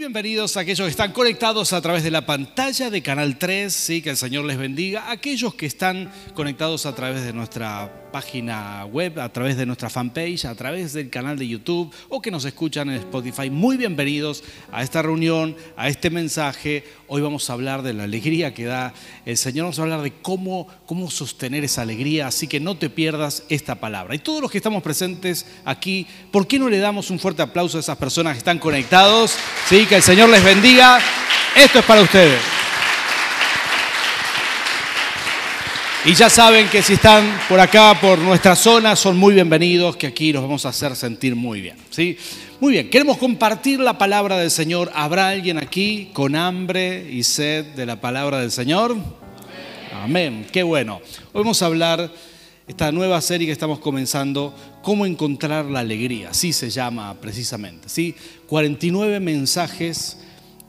bienvenidos a aquellos que están conectados a través de la pantalla de Canal 3, ¿sí? que el Señor les bendiga. Aquellos que están conectados a través de nuestra página web, a través de nuestra fanpage, a través del canal de YouTube o que nos escuchan en Spotify, muy bienvenidos a esta reunión, a este mensaje. Hoy vamos a hablar de la alegría que da el Señor, vamos a hablar de cómo, cómo sostener esa alegría, así que no te pierdas esta palabra. Y todos los que estamos presentes aquí, ¿por qué no le damos un fuerte aplauso a esas personas que están conectados? Sí, que el Señor les bendiga. Esto es para ustedes. Y ya saben que si están por acá, por nuestra zona, son muy bienvenidos, que aquí los vamos a hacer sentir muy bien. ¿sí? Muy bien, queremos compartir la palabra del Señor. ¿Habrá alguien aquí con hambre y sed de la palabra del Señor? Amén. Qué bueno. Hoy vamos a hablar esta nueva serie que estamos comenzando, cómo encontrar la alegría, así se llama precisamente. ¿sí? 49 mensajes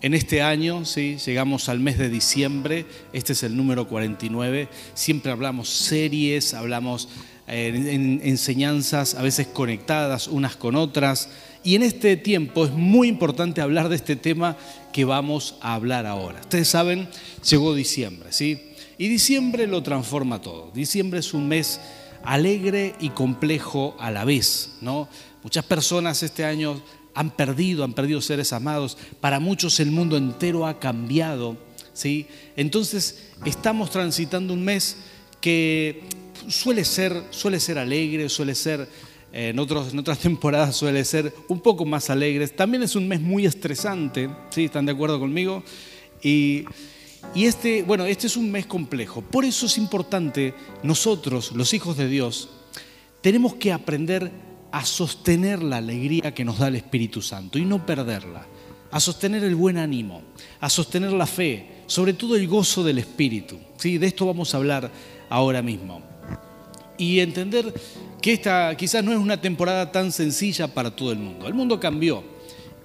en este año, ¿sí? llegamos al mes de diciembre, este es el número 49, siempre hablamos series, hablamos eh, en enseñanzas a veces conectadas unas con otras, y en este tiempo es muy importante hablar de este tema que vamos a hablar ahora. Ustedes saben, llegó diciembre, ¿sí? Y diciembre lo transforma todo. Diciembre es un mes alegre y complejo a la vez, ¿no? Muchas personas este año han perdido, han perdido seres amados. Para muchos el mundo entero ha cambiado, ¿sí? Entonces estamos transitando un mes que suele ser, suele ser alegre, suele ser en, en otras temporadas suele ser un poco más alegre. También es un mes muy estresante, ¿sí? ¿Están de acuerdo conmigo? Y y este, bueno, este es un mes complejo. Por eso es importante, nosotros, los hijos de Dios, tenemos que aprender a sostener la alegría que nos da el Espíritu Santo y no perderla, a sostener el buen ánimo, a sostener la fe, sobre todo el gozo del Espíritu. ¿sí? De esto vamos a hablar ahora mismo. Y entender que esta quizás no es una temporada tan sencilla para todo el mundo. El mundo cambió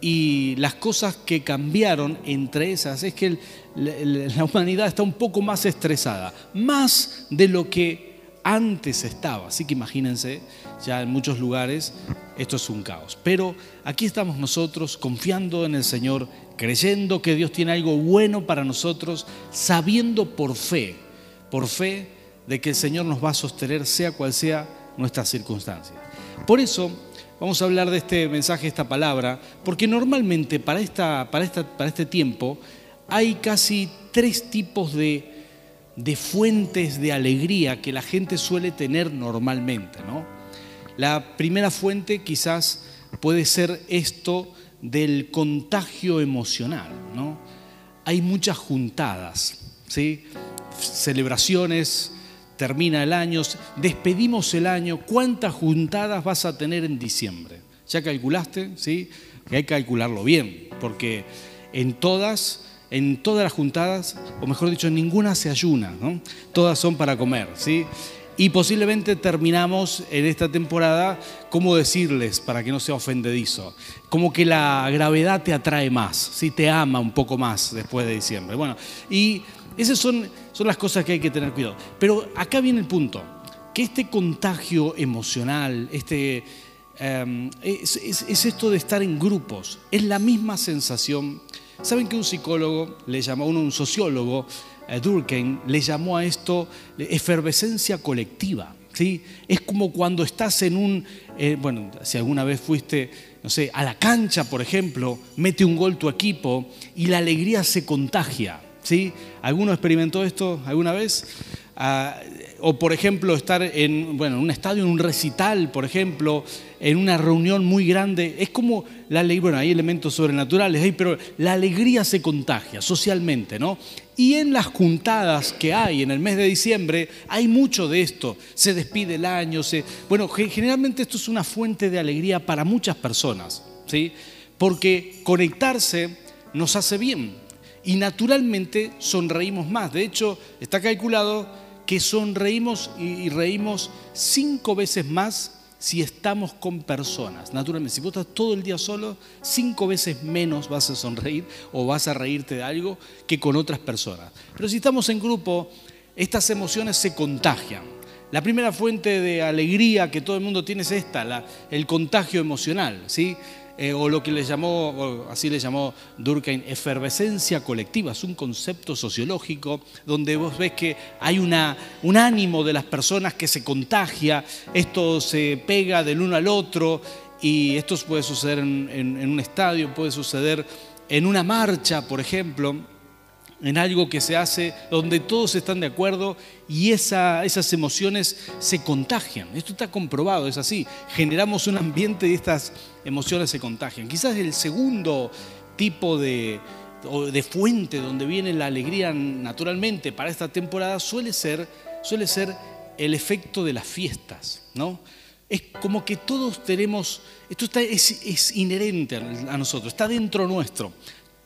y las cosas que cambiaron entre esas es que la humanidad está un poco más estresada, más de lo que antes estaba. Así que imagínense, ya en muchos lugares esto es un caos. Pero aquí estamos nosotros confiando en el Señor, creyendo que Dios tiene algo bueno para nosotros, sabiendo por fe, por fe de que el Señor nos va a sostener sea cual sea nuestra circunstancia. Por eso Vamos a hablar de este mensaje, esta palabra, porque normalmente para, esta, para, para este tiempo hay casi tres tipos de, de, fuentes de alegría que la gente suele tener normalmente. ¿no? La primera fuente quizás puede ser esto del contagio emocional. ¿no? Hay muchas juntadas, ¿sí? celebraciones, termina el año, despedimos el año, ¿cuántas juntadas vas a tener en diciembre? ¿Ya calculaste? ¿Sí? Hay que calcularlo bien, porque en todas, en todas las juntadas, o mejor dicho, ninguna se ayuna, ¿no? Todas son para comer, ¿sí? Y posiblemente terminamos en esta temporada, ¿cómo decirles para que no sea ofendedizo? Como que la gravedad te atrae más, ¿sí? te ama un poco más después de diciembre. Bueno, y esas son, son las cosas que hay que tener cuidado. Pero acá viene el punto, que este contagio emocional, este, em, es, esto de estar en grupos, es la misma sensación. ¿Saben que un psicólogo le llamó, un sociólogo, eh, Durkheim, le llamó a esto efervescencia colectiva? ¿sí? Es como cuando estás en un, eh, bueno, si alguna vez fuiste, no sé, a la cancha, por ejemplo, mete un gol tu equipo y la alegría se contagia. ¿sí? ¿Alguno experimentó esto alguna vez? Ah, o por ejemplo estar en, bueno, en un estadio, en un recital, por ejemplo, en una reunión muy grande. Es como la alegría, bueno, hay elementos sobrenaturales, pero la alegría se contagia socialmente, ¿no? Y en las juntadas que hay en el mes de diciembre hay mucho de esto. Se despide el año, se, bueno, generalmente esto es una fuente de alegría para muchas personas, ¿sí? Porque conectarse nos hace bien y naturalmente sonreímos más. De hecho, está calculado que sonreímos y reímos cinco veces más si estamos con personas. Naturalmente, si vos estás todo el día solo, cinco veces menos vas a sonreír o vas a reírte de algo que con otras personas. Pero si estamos en grupo, estas emociones se contagian. La primera fuente de alegría que todo el mundo tiene es esta, el contagio emocional. ¿sí? Eh, o lo que le llamó, así le llamó Durkheim, efervescencia colectiva. Es un concepto sociológico donde vos ves que hay una, un ánimo de las personas que se contagia, esto se pega del uno al otro y esto puede suceder en un estadio, puede suceder en una marcha, por ejemplo en algo que se hace donde todos están de acuerdo y esas emociones se contagian. Esto está comprobado, es así. Generamos un ambiente y estas emociones se contagian. Quizás el segundo tipo de, fuente donde viene la alegría naturalmente para esta temporada suele ser, el efecto de las fiestas, ¿no? Es como que todos tenemos, esto es, es inherente a nosotros, está dentro nuestro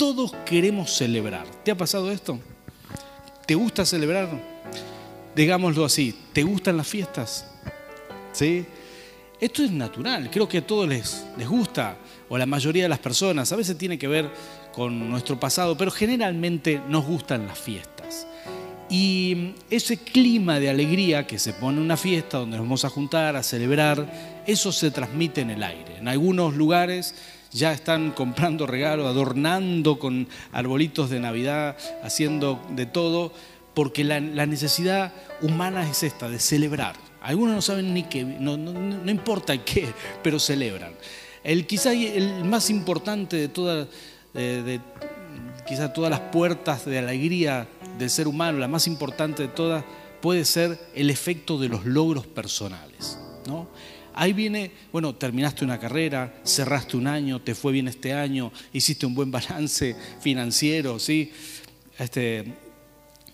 todos queremos celebrar. ¿Te ha pasado esto? ¿Te gusta celebrar? Digámoslo así, ¿te gustan las fiestas? ¿Sí? Esto es natural, creo que a todos les, les gusta, o a la mayoría de las personas, a veces tiene que ver con nuestro pasado, pero generalmente nos gustan las fiestas. Y ese clima de alegría que se pone en una fiesta donde nos vamos a juntar, a celebrar, eso se transmite en el aire. En algunos lugares ya están comprando regalos, adornando con arbolitos de Navidad, haciendo de todo, porque la, necesidad humana es esta, de celebrar. Algunos no saben ni qué, no, importa qué, pero celebran. El quizá el más importante de todas, de, quizá todas las puertas de alegría del ser humano, la más importante de todas, puede ser el efecto de los logros personales. ¿no? Ahí viene, bueno, terminaste una carrera, cerraste un año, te fue bien este año, hiciste un buen balance financiero, ¿sí? Este,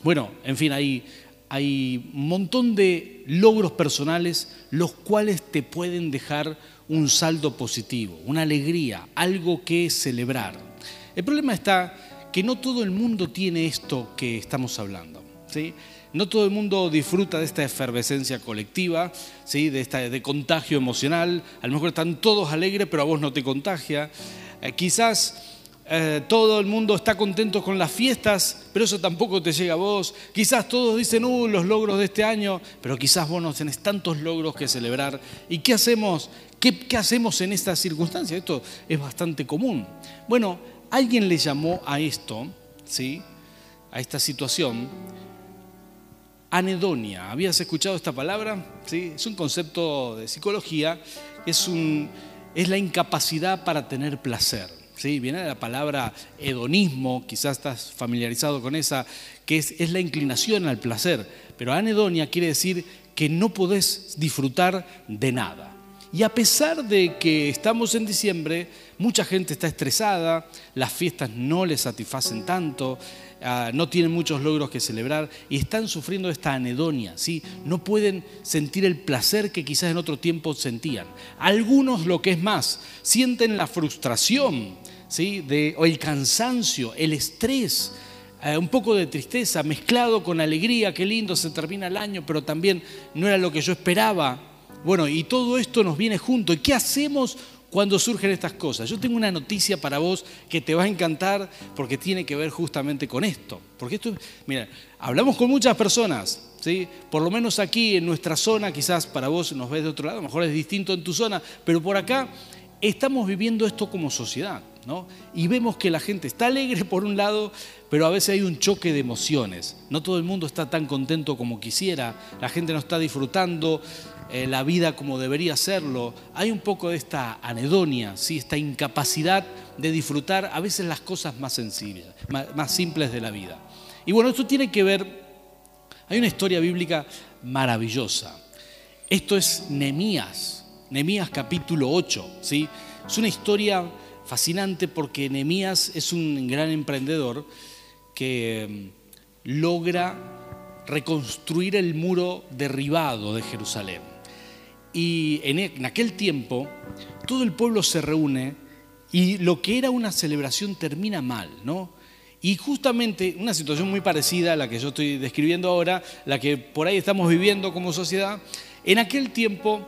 bueno, en fin, hay, hay un montón de logros personales los cuales te pueden dejar un saldo positivo, una alegría, algo que celebrar. El problema está que no todo el mundo tiene esto que estamos hablando. ¿sí? No todo el mundo disfruta de esta efervescencia colectiva, ¿sí? de, esta, de contagio emocional. A lo mejor están todos alegres, pero a vos no te contagia. Eh, quizás eh, todo el mundo está contento con las fiestas, pero eso tampoco te llega a vos. Quizás todos dicen, uh, los logros de este año, pero quizás vos no tenés tantos logros que celebrar. ¿Y qué hacemos? ¿Qué, qué hacemos en estas circunstancias? Esto es bastante común. Bueno, alguien le llamó a esto, ¿sí? a esta situación, anedonia. ¿Habías escuchado esta palabra? ¿Sí? Es un concepto de psicología, es, un, es la incapacidad para tener placer. ¿Sí? Viene de la palabra hedonismo, quizás estás familiarizado con esa, que es, es la inclinación al placer. Pero anedonia quiere decir que no podés disfrutar de nada. Y a pesar de que estamos en diciembre, mucha gente está estresada, las fiestas no les satisfacen tanto, Ah, no tienen muchos logros que celebrar y están sufriendo esta anedonia, ¿sí? no pueden sentir el placer que quizás en otro tiempo sentían. Algunos, lo que es más, sienten la frustración ¿sí? de, o el cansancio, el estrés, eh, un poco de tristeza mezclado con alegría, qué lindo se termina el año, pero también no era lo que yo esperaba. Bueno, y todo esto nos viene junto. ¿Y qué hacemos cuando surgen estas cosas. Yo tengo una noticia para vos que te va a encantar porque tiene que ver justamente con esto. Porque esto, mira, hablamos con muchas personas, ¿sí? Por lo menos aquí en nuestra zona, quizás para vos nos ves de otro lado, a lo mejor es distinto en tu zona, pero por acá estamos viviendo esto como sociedad, ¿no? Y vemos que la gente está alegre por un lado, pero a veces hay un choque de emociones. No todo el mundo está tan contento como quisiera, la gente no está disfrutando eh, la vida como debería serlo. Hay un poco de esta anedonia, ¿sí? esta incapacidad de disfrutar a veces las cosas más sencillas, más, simples de la vida. Y bueno, esto tiene que ver, hay una historia bíblica maravillosa. Esto es Nemías, Nemías capítulo 8, ¿sí? Es una historia fascinante porque Nemías es un gran emprendedor que mm, logra reconstruir el muro derribado de Jerusalén. Y e, en, aquel tiempo todo el pueblo se reúne y lo que era una celebración termina mal, ¿no? Y justamente una situación muy parecida a la que yo estoy describiendo ahora, la que por ahí estamos viviendo como sociedad, en aquel tiempo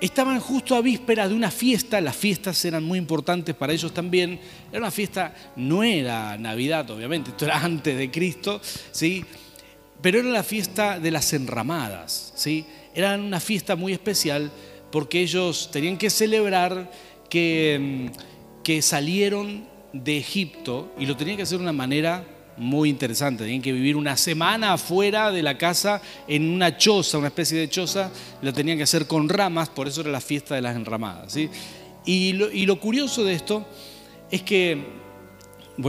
estaban justo a vísperas de una fiesta, las fiestas eran muy importantes para ellos también, era una fiesta, no era Navidad obviamente, esto era antes de Cristo, ¿sí? pero era la fiesta de las enramadas, ¿sí? Era una fiesta muy especial porque ellos tenían que celebrar que, que salieron de Egipto y lo tenían que hacer de una manera muy interesante. Tenían que vivir una semana afuera de la casa en una choza, una especie de choza. Lo tenían que hacer con ramas, por eso era la fiesta de las enramadas. Y, lo, curioso de esto es que,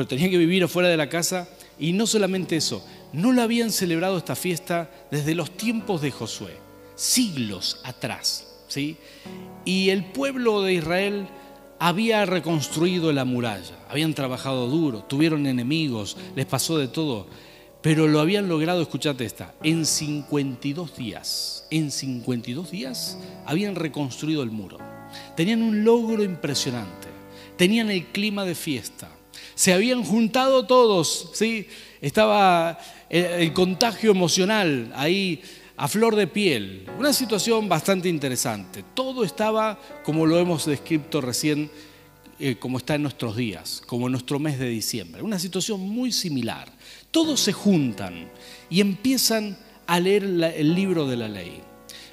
tenían que vivir afuera de la casa y no solamente eso, no lo habían celebrado esta fiesta desde los tiempos de Josué, siglos atrás. ¿sí? Y el pueblo de Israel había reconstruido la muralla, habían trabajado duro, tuvieron enemigos, les pasó de todo, pero lo habían logrado, escuchate esta, en 52 días, en 52 días habían reconstruido el muro. Tenían un logro impresionante, tenían el clima de fiesta, se habían juntado todos, ¿sí? estaba el, contagio emocional ahí a flor de piel. Una situación bastante interesante. Todo estaba, como lo hemos descrito recién, eh, como está en nuestros días, como en nuestro mes de diciembre. Una situación muy similar. Todos se juntan y empiezan a leer el libro de la ley.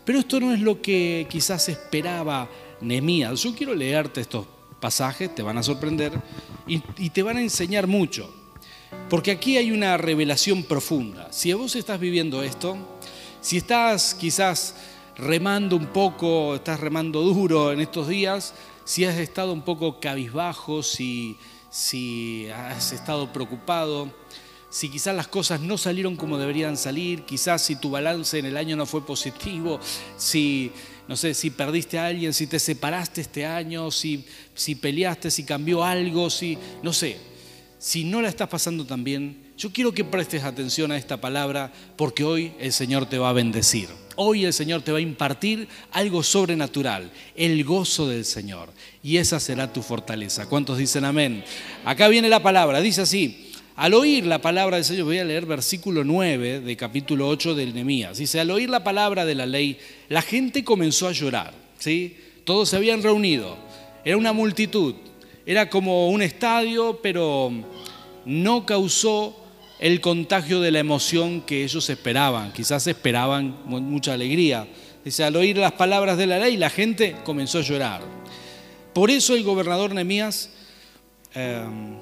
Pero esto no es lo que quizás esperaba Nehemías. Yo quiero leerte estos pasajes, te van a sorprender y te van a enseñar mucho. Porque aquí hay una revelación profunda. Si vos estás viviendo esto, si estás quizás remando un poco, estás remando duro en estos días, si has estado un poco cabizbajo, si, si has estado preocupado, si quizás las cosas no salieron como deberían salir, quizás si tu balance en el año no fue positivo, si, no sé, si perdiste a alguien, si te separaste este año, si, si peleaste, si cambió algo, si, no sé, si no la estás pasando tan bien, yo quiero que prestes atención a esta palabra porque hoy el Señor te va a bendecir. Hoy el Señor te va a impartir algo sobrenatural, el gozo del Señor. Y esa será tu fortaleza. ¿Cuántos dicen amén? Acá viene la palabra, dice así. Al oír la palabra del Señor, voy a leer versículo 9 de capítulo 8 del Nehemías. Dice, al oír la palabra de la ley, la gente comenzó a llorar. ¿sí? Todos se habían reunido. Era una multitud. Era como un estadio, pero no causó el contagio de la emoción que ellos esperaban. Quizás esperaban mucha alegría. Dice, al oír las palabras de la ley, la gente comenzó a llorar. Por eso el gobernador Nemías, em,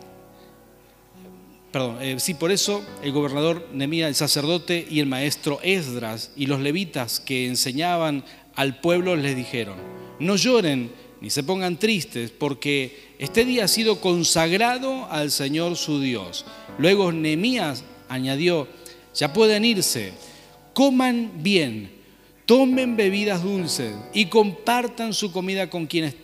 perdón, eh, sí, por eso el gobernador Nemías, el sacerdote y el maestro Esdras y los levitas que enseñaban al pueblo les dijeron, no lloren ni se pongan tristes, porque este día ha sido consagrado al Señor su Dios. Luego Nehemías añadió, ya pueden irse, coman bien, tomen bebidas dulces y compartan su comida con quienes,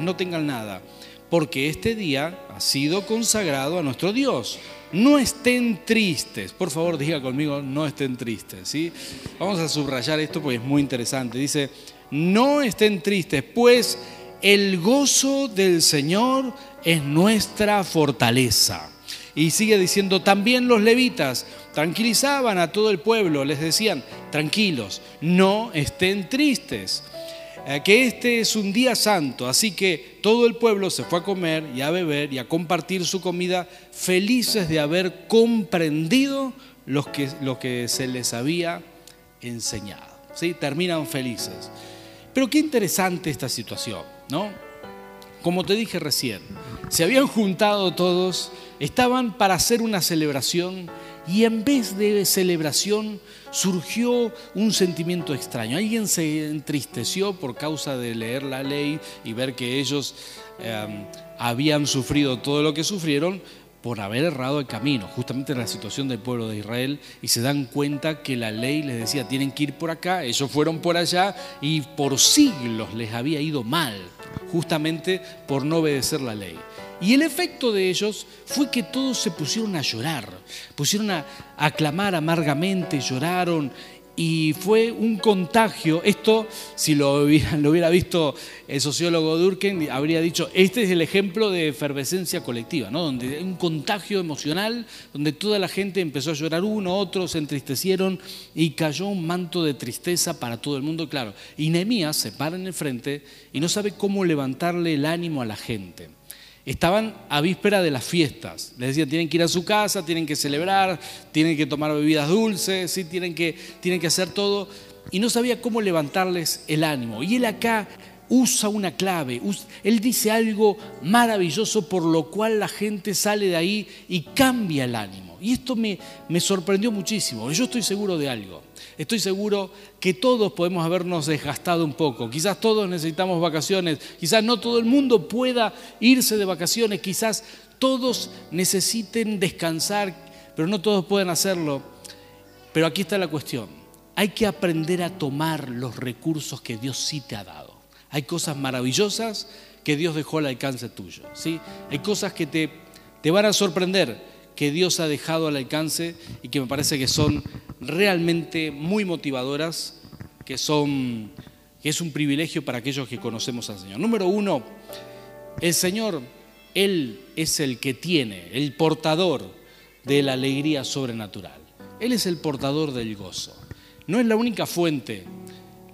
no tengan nada, porque este día ha sido consagrado a nuestro Dios. No estén tristes, por favor diga conmigo, no estén tristes. ¿sí? Vamos a subrayar esto porque es muy interesante. Dice, no estén tristes, pues el gozo del Señor es nuestra fortaleza. Y sigue diciendo, también los levitas tranquilizaban a todo el pueblo, les decían, tranquilos, no estén tristes, eh, que este es un día santo, así que todo el pueblo se fue a comer y a beber y a compartir su comida, felices de haber comprendido lo que, lo que se les había enseñado. ¿sí? Terminan felices. Pero qué interesante esta situación, ¿no? Como te dije recién, se habían juntado todos, estaban para hacer una celebración y en vez de celebración surgió un sentimiento extraño. Alguien se entristeció por causa de leer la ley y ver que ellos eh, habían sufrido todo lo que sufrieron, por haber errado el camino, justamente en la situación del pueblo de Israel, y se dan cuenta que la ley les decía, tienen que ir por acá, ellos fueron por allá, y por siglos les había ido mal, justamente por no obedecer la ley. Y el efecto de ellos fue que todos se pusieron a llorar, pusieron a, aclamar amargamente, lloraron y fue un contagio. Esto, si lo hubiera, visto el sociólogo Durkheim, habría dicho, este es el ejemplo de efervescencia colectiva, ¿no? donde un contagio emocional, donde toda la gente empezó a llorar uno, otros se entristecieron y cayó un manto de tristeza para todo el mundo, claro. Y Nehemías se para en el frente y no sabe cómo levantarle el ánimo a la gente. Estaban a víspera de las fiestas. Les decían, tienen que ir a su casa, tienen que celebrar, tienen que tomar bebidas dulces, ¿sí? tienen, que, tienen que hacer todo. Y no sabía cómo levantarles el ánimo. Y él acá usa una clave, él dice algo maravilloso por lo cual la gente sale de ahí y cambia el ánimo. Y esto me, me sorprendió muchísimo. Yo estoy seguro de algo. Estoy seguro que todos podemos habernos desgastado un poco. Quizás todos necesitamos vacaciones. Quizás no todo el mundo pueda irse de vacaciones. Quizás todos necesiten descansar, pero no todos pueden hacerlo. Pero aquí está la cuestión. Hay que aprender a tomar los recursos que Dios sí te ha dado. Hay cosas maravillosas que Dios dejó al alcance tuyo. ¿sí? Hay cosas que te, te van a sorprender que Dios ha dejado al alcance y que me parece que son realmente muy motivadoras, que, son, que es un privilegio para aquellos que conocemos al Señor. Número uno, el Señor, Él es el que tiene, el portador de la alegría sobrenatural. Él es el portador del gozo. No es la única fuente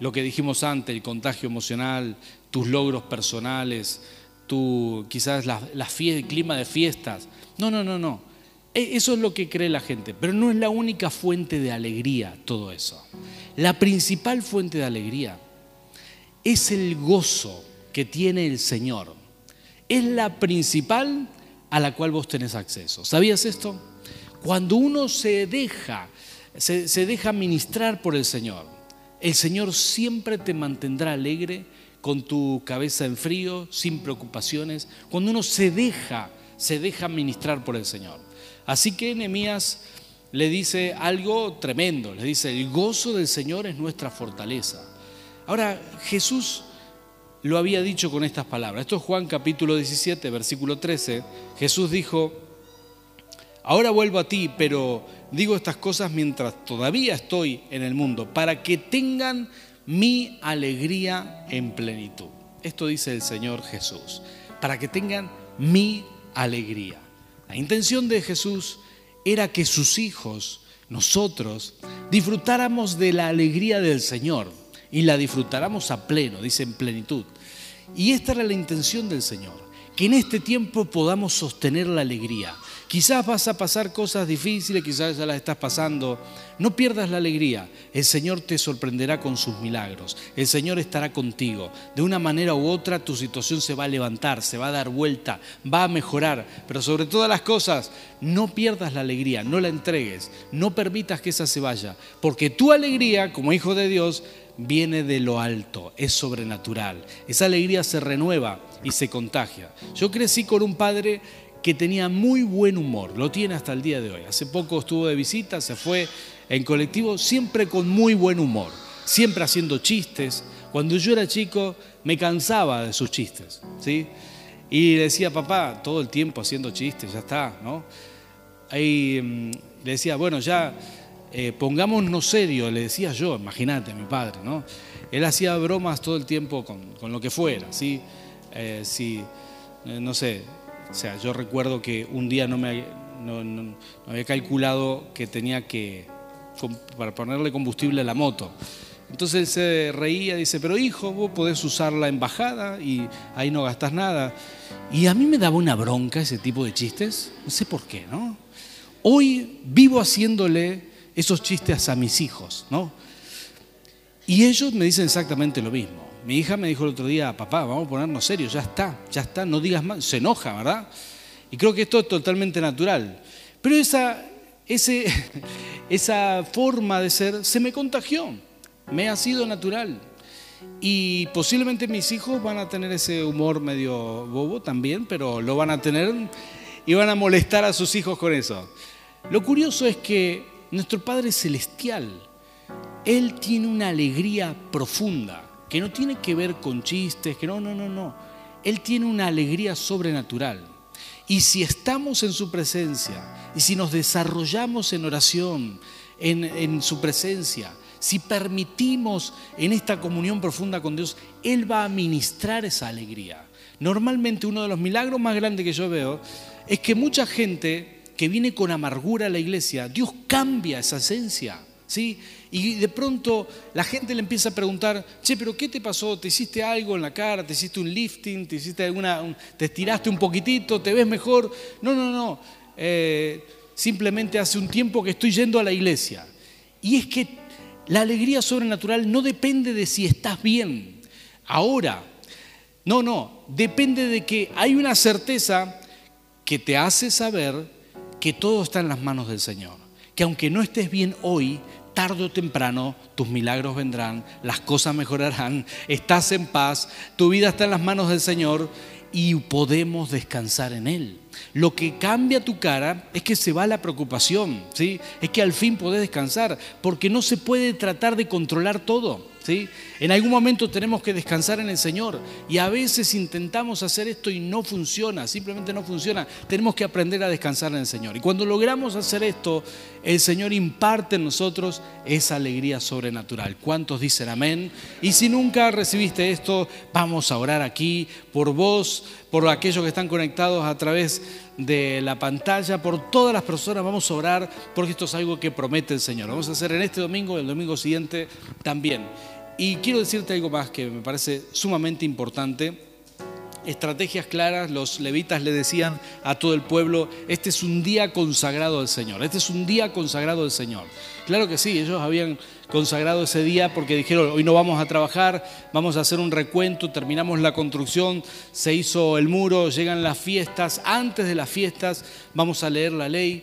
lo que dijimos antes, el contagio emocional, tus logros personales, tu, quizás la, el clima de fiestas. No, no, no, no. E, eso es lo que cree la gente, pero no es la única fuente de alegría todo eso. La principal fuente de alegría es el gozo que tiene el Señor. Es la principal a la cual vos tenés acceso. ¿Sabías esto? Cuando uno se deja, se, se deja ministrar por el Señor, el Señor siempre te mantendrá alegre, con tu cabeza en frío, sin preocupaciones, cuando uno se deja, se deja ministrar por el Señor. Así que Nehemías le dice algo tremendo, le dice, el gozo del Señor es nuestra fortaleza. Ahora, Jesús lo había dicho con estas palabras. Esto es Juan capítulo 17, versículo 13. Jesús dijo, ahora vuelvo a ti, pero digo estas cosas mientras todavía estoy en el mundo, para que tengan mi alegría en plenitud. Esto dice el Señor Jesús, para que tengan mi alegría. La intención de Jesús era que sus hijos, nosotros, disfrutáramos de la alegría del Señor y la disfrutáramos a pleno, dice en plenitud. Y esta era la intención del Señor, que en este tiempo podamos sostener la alegría, Quizás vas a pasar cosas difíciles, quizás ya las estás pasando. No pierdas la alegría. El Señor te sorprenderá con sus milagros. El Señor estará contigo. De una manera u otra tu situación se va a levantar, se va a dar vuelta, va a mejorar. Pero sobre todas las cosas, no pierdas la alegría, no la entregues. No permitas que esa se vaya. Porque tu alegría, como hijo de Dios, viene de lo alto, es sobrenatural. Esa alegría se renueva y se contagia. Yo crecí con un padre que tenía muy buen humor, lo tiene hasta el día de hoy. Hace poco estuvo de visita, se fue en colectivo, siempre con muy buen humor, siempre haciendo chistes. Cuando yo era chico me cansaba de sus chistes, ¿sí? Y decía, papá, todo el tiempo haciendo chistes, ya está, ¿no? Mm, le decía, bueno, ya eh, pongámonos serio, le decía yo, imagínate, mi padre, ¿no? Él hacía bromas todo el tiempo con, lo que fuera, ¿sí? Eh, si, eh, no sé, o sea, yo recuerdo que un día no me había calculado que tenía que, para ponerle combustible a la moto. Entonces él se reía, dice, pero hijo, vos podés usar la embajada y ahí no gastás nada. Y a mí me daba una bronca ese tipo de chistes, no sé por qué, ¿no? Hoy vivo haciéndole esos chistes a mis hijos, ¿no? Y ellos me dicen exactamente lo mismo. Mi hija me dijo el otro día, papá, vamos a ponernos serios, ya está, ya está, no digas más. Se enoja, ¿verdad? Y creo que esto es totalmente natural. Pero esa, esa forma de ser se me contagió, me ha sido natural. Y posiblemente mis hijos van a tener ese humor medio bobo también, pero lo van a tener y van a molestar a sus hijos con eso. Lo curioso es que nuestro Padre Celestial, Él tiene una alegría profunda que no tiene que ver con chistes, que no, no, no, no. Él tiene una alegría sobrenatural. Y si estamos en su presencia, y si nos desarrollamos en oración, en, en su presencia, si permitimos en esta comunión profunda con Dios, Él va a ministrar esa alegría. Normalmente uno de los milagros más grandes que yo veo es que mucha gente que viene con amargura a la iglesia, Dios cambia esa esencia. ¿sí? Y de pronto la gente le empieza a preguntar, che, pero ¿qué te pasó? ¿Te hiciste algo en la cara? ¿Te hiciste un lifting? ¿Te hiciste alguna, te estiraste un poquitito? ¿Te ves mejor? No, no, no. Eh, simplemente hace un tiempo que estoy yendo a la iglesia. Y es que la alegría sobrenatural no depende de si estás bien. Ahora, No, no, depende de que hay una certeza que te hace saber que todo está en las manos del Señor. Que aunque no estés bien hoy, tarde o temprano tus milagros vendrán, las cosas mejorarán, estás en paz, tu vida está en las manos del Señor y podemos descansar en Él. Lo que cambia tu cara es que se va la preocupación, ¿sí? Es que al fin podés descansar, porque no se puede tratar de controlar todo. En algún momento tenemos que descansar en el Señor y a veces intentamos hacer esto y no funciona, simplemente no funciona. Tenemos que aprender a descansar en el Señor. Y cuando logramos hacer esto, el Señor imparte en nosotros esa alegría sobrenatural. ¿Cuántos dicen amén? Y si nunca recibiste esto, vamos a orar aquí por vos, por aquellos que están conectados a través de la pantalla, por todas las personas, vamos a orar porque esto es algo que promete el Señor. Vamos a hacer en este domingo y el domingo siguiente también. Y quiero decirte algo más que me parece sumamente importante. Estrategias claras, los levitas le decían a todo el pueblo, este es un día consagrado al Señor, este es un día consagrado al Señor. Claro que sí, ellos habían consagrado ese día porque dijeron, hoy no vamos a trabajar, vamos a hacer un recuento, terminamos la construcción, se hizo el muro, llegan las fiestas, antes de las fiestas vamos a leer la ley.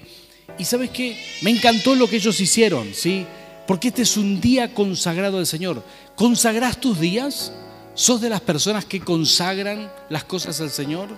Y sabes qué, me encantó lo que ellos hicieron, ¿sí? Porque este es un día consagrado al Señor. ¿Consagras tus días? ¿Sos de las personas que consagran las cosas al Señor?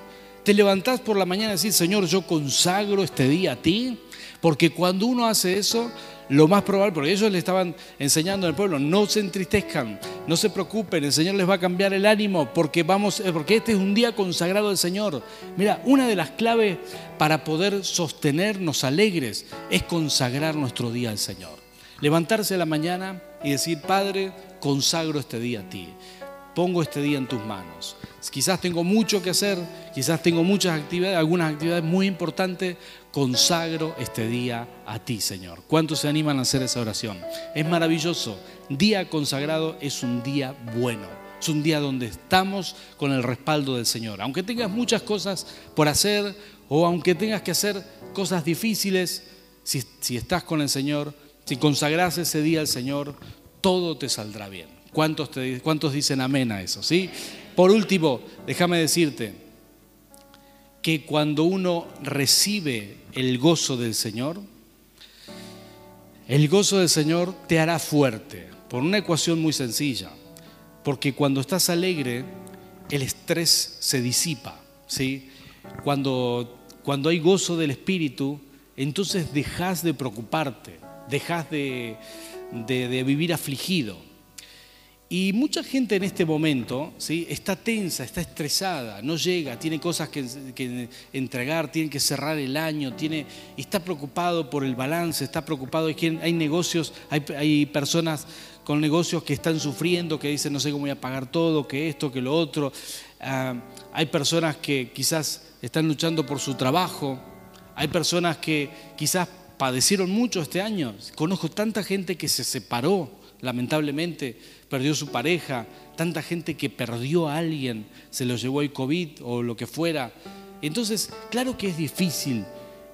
¿Te levantás por la mañana y decís, Señor, yo consagro este día a ti? Porque cuando uno hace eso, lo más probable, porque ellos le estaban enseñando al pueblo, no se entristezcan, no se preocupen, el Señor les va a cambiar el ánimo porque vamos, eh, porque este es un día consagrado al Señor. Mira, una de las claves para poder sostenernos alegres es consagrar nuestro día al Señor. Levantarse a la mañana y decir, Padre, consagro este día a ti. Pongo este día en tus manos. Quizás tengo mucho que hacer, quizás tengo muchas actividades, algunas actividades muy importantes. Consagro este día a ti, Señor. ¿Cuántos se animan a hacer esa oración? Es maravilloso. Día consagrado es un día bueno. Es un día donde estamos con el respaldo del Señor. Aunque tengas muchas cosas por hacer o aunque tengas que hacer cosas difíciles, si, si estás con el Señor, si consagras ese día al Señor, todo te saldrá bien. ¿Cuántos, ¿Cuántos dicen amén a eso? ¿sí? Por último, déjame decirte que cuando uno recibe el gozo del Señor, el gozo del Señor te hará fuerte, por una ecuación muy sencilla. Porque cuando estás alegre, el estrés se disipa. ¿sí? Cuando, cuando hay gozo del Espíritu, entonces dejas de preocuparte dejas de, vivir afligido. Y mucha gente en este momento ¿sí? está tensa, está estresada, no llega, tiene cosas que, entregar, tiene que cerrar el año, tiene, está preocupado por el balance, está preocupado, hay, hay negocios, hay, personas con negocios que están sufriendo, que dicen no sé cómo voy a pagar todo, que esto, que lo otro. Ah, hay personas que quizás están luchando por su trabajo, hay personas que quizás padecieron mucho este año. Conozco tanta gente que se separó, lamentablemente, perdió su pareja, tanta gente que perdió a alguien, se lo llevó el COVID o lo que fuera. Entonces, claro que es difícil,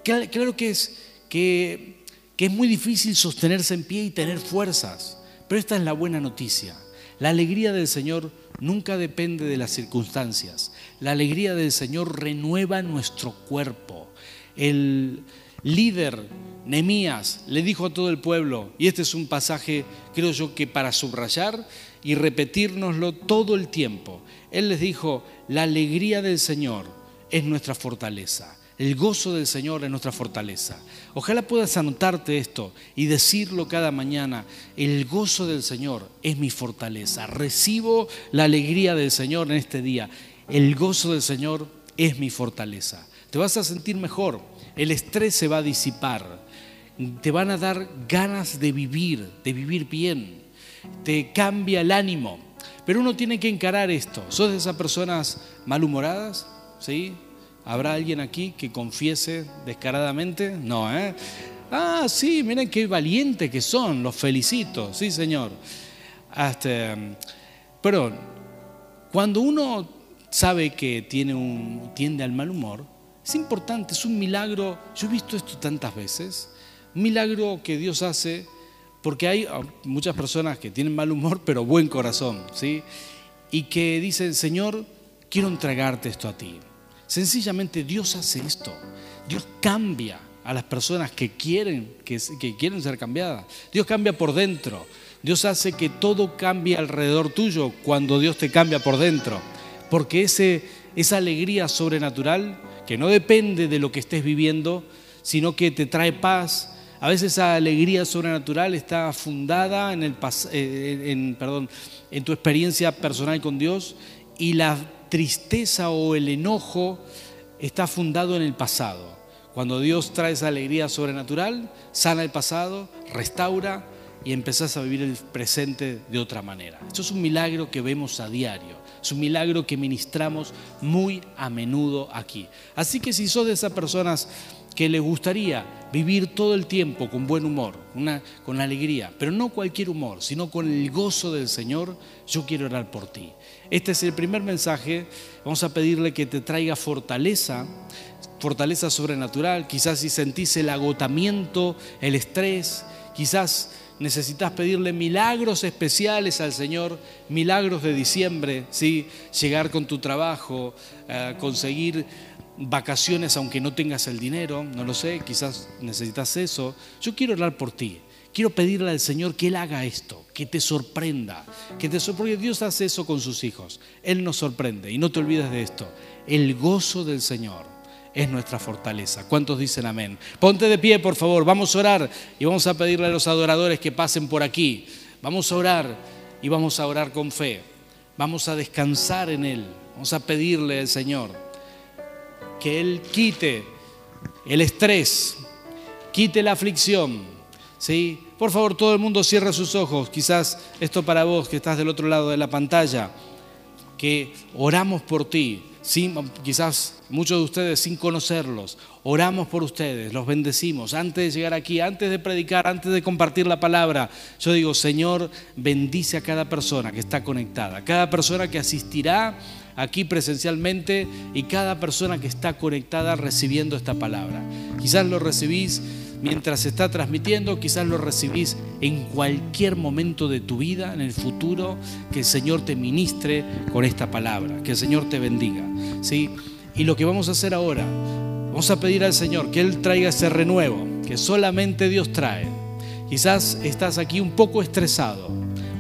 claro que es, que, que es muy difícil sostenerse en pie y tener fuerzas, pero esta es la buena noticia. La alegría del Señor nunca depende de las circunstancias. La alegría del Señor renueva nuestro cuerpo. El líder Nemías le dijo a todo el pueblo, y este es un pasaje, creo yo, que para subrayar y repetírnoslo todo el tiempo. Él les dijo, la alegría del Señor es nuestra fortaleza. El gozo del Señor es nuestra fortaleza. Ojalá puedas anotarte esto y decirlo cada mañana. El gozo del Señor es mi fortaleza. Recibo la alegría del Señor en este día. El gozo del Señor es mi fortaleza. Te vas a sentir mejor. El estrés se va a disipar te van a dar ganas de vivir, de vivir bien, te cambia el ánimo. Pero uno tiene que encarar esto. ¿Sos de esas personas malhumoradas? ¿Sí? ¿Habrá alguien aquí que confiese descaradamente? No, ¿eh? Ah, sí, miren qué valientes que son, los felicito, sí, señor. Hasta, pero cuando uno sabe que tiene un, tiende al mal humor, es importante, es un milagro. Yo he visto esto tantas veces. Milagro que Dios hace porque hay ah, muchas personas que tienen mal humor pero buen corazón, ¿sí? Y que dicen, Señor, quiero entregarte esto a ti. Sencillamente Dios hace esto. Dios cambia a las personas que quieren, que, quieren ser cambiadas. Dios cambia por dentro. Dios hace que todo cambie alrededor tuyo cuando Dios te cambia por dentro. Porque ese, esa alegría sobrenatural, que no depende de lo que estés viviendo, sino que te trae paz, a veces esa alegría sobrenatural está fundada en, el, eh, en, perdón, en tu experiencia personal con Dios y la tristeza o el enojo está fundado en el pasado. Cuando Dios trae esa alegría sobrenatural, sana el pasado, restaura y empezás a vivir el presente de otra manera. Eso es un milagro que vemos a diario. Es un milagro que ministramos muy a menudo aquí. Así que si sos de esas personas que les gustaría vivir todo el tiempo con buen humor, con alegría, pero no cualquier humor, sino con el gozo del Señor, yo quiero orar por ti. Este es el primer mensaje, vamos a pedirle que te traiga fortaleza, fortaleza sobrenatural, quizás si sentís el agotamiento, el estrés, quizás necesitas pedirle milagros especiales al Señor, milagros de diciembre, ¿sí? llegar con tu trabajo, eh, conseguir vacaciones aunque no tengas el dinero, no lo sé, quizás necesitas eso. Yo quiero orar por ti. Quiero pedirle al Señor que Él haga esto, que te sorprenda, que te porque Dios hace eso con sus hijos. Él nos sorprende y no te olvides de esto. El gozo del Señor es nuestra fortaleza. ¿Cuántos dicen amén? Ponte de pie, por favor. Vamos a orar y vamos a pedirle a los adoradores que pasen por aquí. Vamos a orar y vamos a orar con fe. Vamos a descansar en Él. Vamos a pedirle al Señor que Él quite el estrés, quite la aflicción. ¿sí? Por favor, todo el mundo cierre sus ojos. Quizás esto para vos que estás del otro lado de la pantalla, que oramos por ti. quizás muchos de ustedes sin conocerlos, oramos por ustedes, los bendecimos. Antes de llegar aquí, antes de predicar, antes de compartir la palabra, yo digo, Señor, bendice a cada persona que está conectada, cada persona que asistirá aquí presencialmente y cada persona que está conectada recibiendo esta palabra. Quizás lo recibís mientras se está transmitiendo, quizás lo recibís en cualquier momento de tu vida, en el futuro, que el Señor te ministre con esta palabra, que el Señor te bendiga. ¿sí? Y lo que vamos a hacer ahora, vamos a pedir al Señor que Él traiga ese renuevo, que solamente Dios trae. Quizás estás aquí un poco estresado.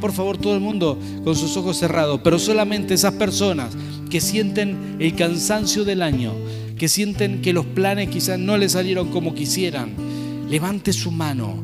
Por favor, todo el mundo con sus ojos cerrados, pero solamente esas personas que sienten el cansancio del año, que sienten que los planes quizás no les salieron como quisieran, levante su mano.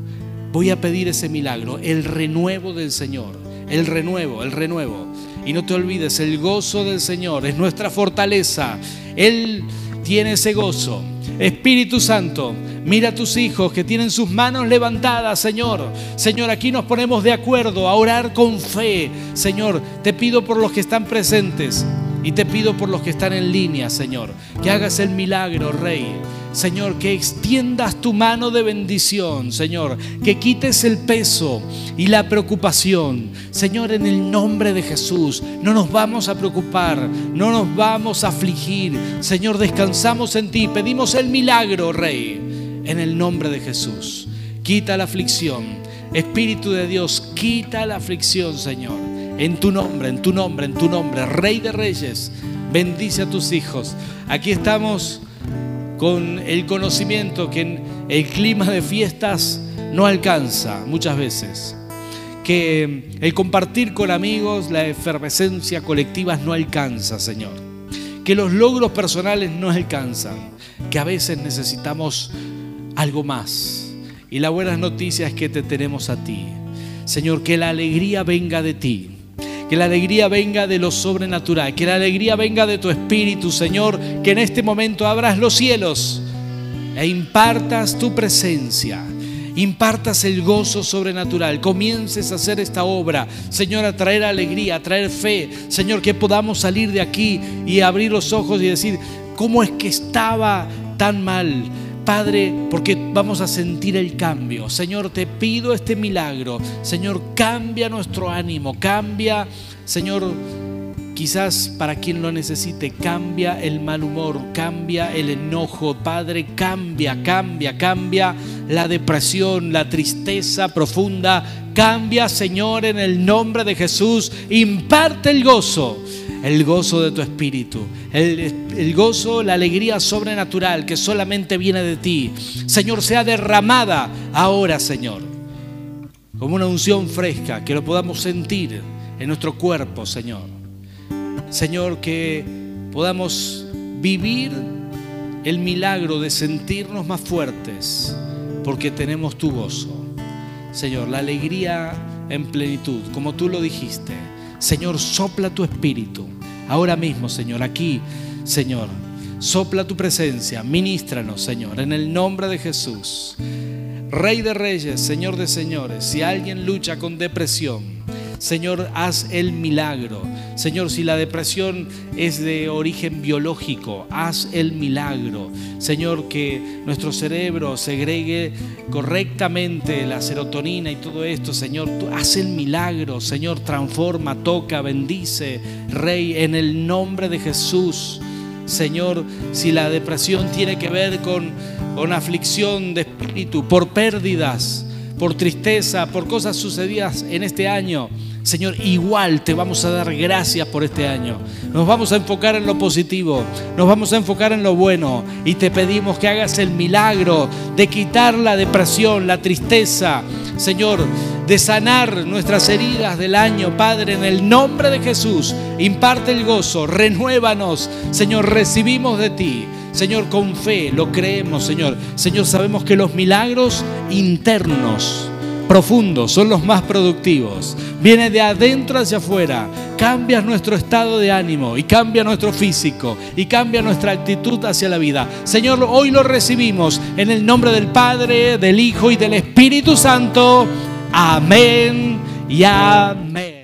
Voy a pedir ese milagro, el renuevo del Señor, el renuevo, el renuevo. Y no te olvides, el gozo del Señor es nuestra fortaleza. Él tiene ese gozo. Espíritu Santo, mira a tus hijos que tienen sus manos levantadas, Señor. Señor, aquí nos ponemos de acuerdo a orar con fe. Señor, te pido por los que están presentes. Y te pido por los que están en línea, Señor, que hagas el milagro, Rey. Señor, que extiendas tu mano de bendición, Señor, que quites el peso y la preocupación. Señor, en el nombre de Jesús, no nos vamos a preocupar, no nos vamos a afligir. Señor, descansamos en ti, pedimos el milagro, Rey, en el nombre de Jesús. Quita la aflicción. Espíritu de Dios, quita la aflicción, Señor. En tu nombre, en tu nombre, en tu nombre, Rey de Reyes, bendice a tus hijos. Aquí estamos con el conocimiento que el clima de fiestas no alcanza muchas veces. Que el compartir con amigos, la efervescencia colectiva no alcanza, Señor. Que los logros personales no alcanzan. Que a veces necesitamos algo más. Y la buena noticia es que te tenemos a ti. Señor, que la alegría venga de ti que la alegría venga de lo sobrenatural, que la alegría venga de tu espíritu, Señor, que en este momento abras los cielos e impartas tu presencia. Impartas el gozo sobrenatural, comiences a hacer esta obra, Señor, a traer alegría, a traer fe, Señor, que podamos salir de aquí y abrir los ojos y decir, ¿cómo es que estaba tan mal? Padre, porque vamos a sentir el cambio. Señor, te pido este milagro. Señor, cambia nuestro ánimo, cambia, Señor, quizás para quien lo necesite, cambia el mal humor, cambia el enojo. Padre, cambia, cambia, cambia la depresión, la tristeza profunda. Cambia, Señor, en el nombre de Jesús. Imparte el gozo, el gozo de tu espíritu, el, gozo, la alegría sobrenatural que solamente viene de ti. Señor, sea derramada ahora, Señor, como una unción fresca, que lo podamos sentir en nuestro cuerpo, Señor. Señor, que podamos vivir el milagro de sentirnos más fuertes porque tenemos tu gozo. Señor, la alegría en plenitud, como tú lo dijiste. Señor, sopla tu espíritu. Ahora mismo, Señor, aquí, Señor, sopla tu presencia, ministranos, Señor, en el nombre de Jesús. Rey de reyes, Señor de señores, si alguien lucha con depresión, Señor, haz el milagro. Señor, si la depresión es de origen biológico, haz el milagro. Señor, que nuestro cerebro segregue correctamente la serotonina y todo esto. Señor, tú haz el milagro. Señor, transforma, toca, bendice. Rey, en el nombre de Jesús. Señor, si la depresión tiene que ver con, con aflicción de espíritu, por pérdidas, por tristeza, por cosas sucedidas en este año, Señor, igual te vamos a dar gracias por este año. Nos vamos a enfocar en lo positivo, nos vamos a enfocar en lo bueno y te pedimos que hagas el milagro de quitar la depresión, la tristeza, Señor, de sanar nuestras heridas del año, Padre, en el nombre de Jesús. Imparte el gozo, renuévanos, Señor, recibimos de ti. Señor, con fe lo creemos, Señor. Señor, sabemos que los milagros internos profundos, son los más productivos. Viene de adentro hacia afuera. Cambia nuestro estado de ánimo y cambia nuestro físico y cambia nuestra actitud hacia la vida. Señor, hoy lo recibimos en el nombre del Padre, del Hijo y del Espíritu Santo. Amén y amén.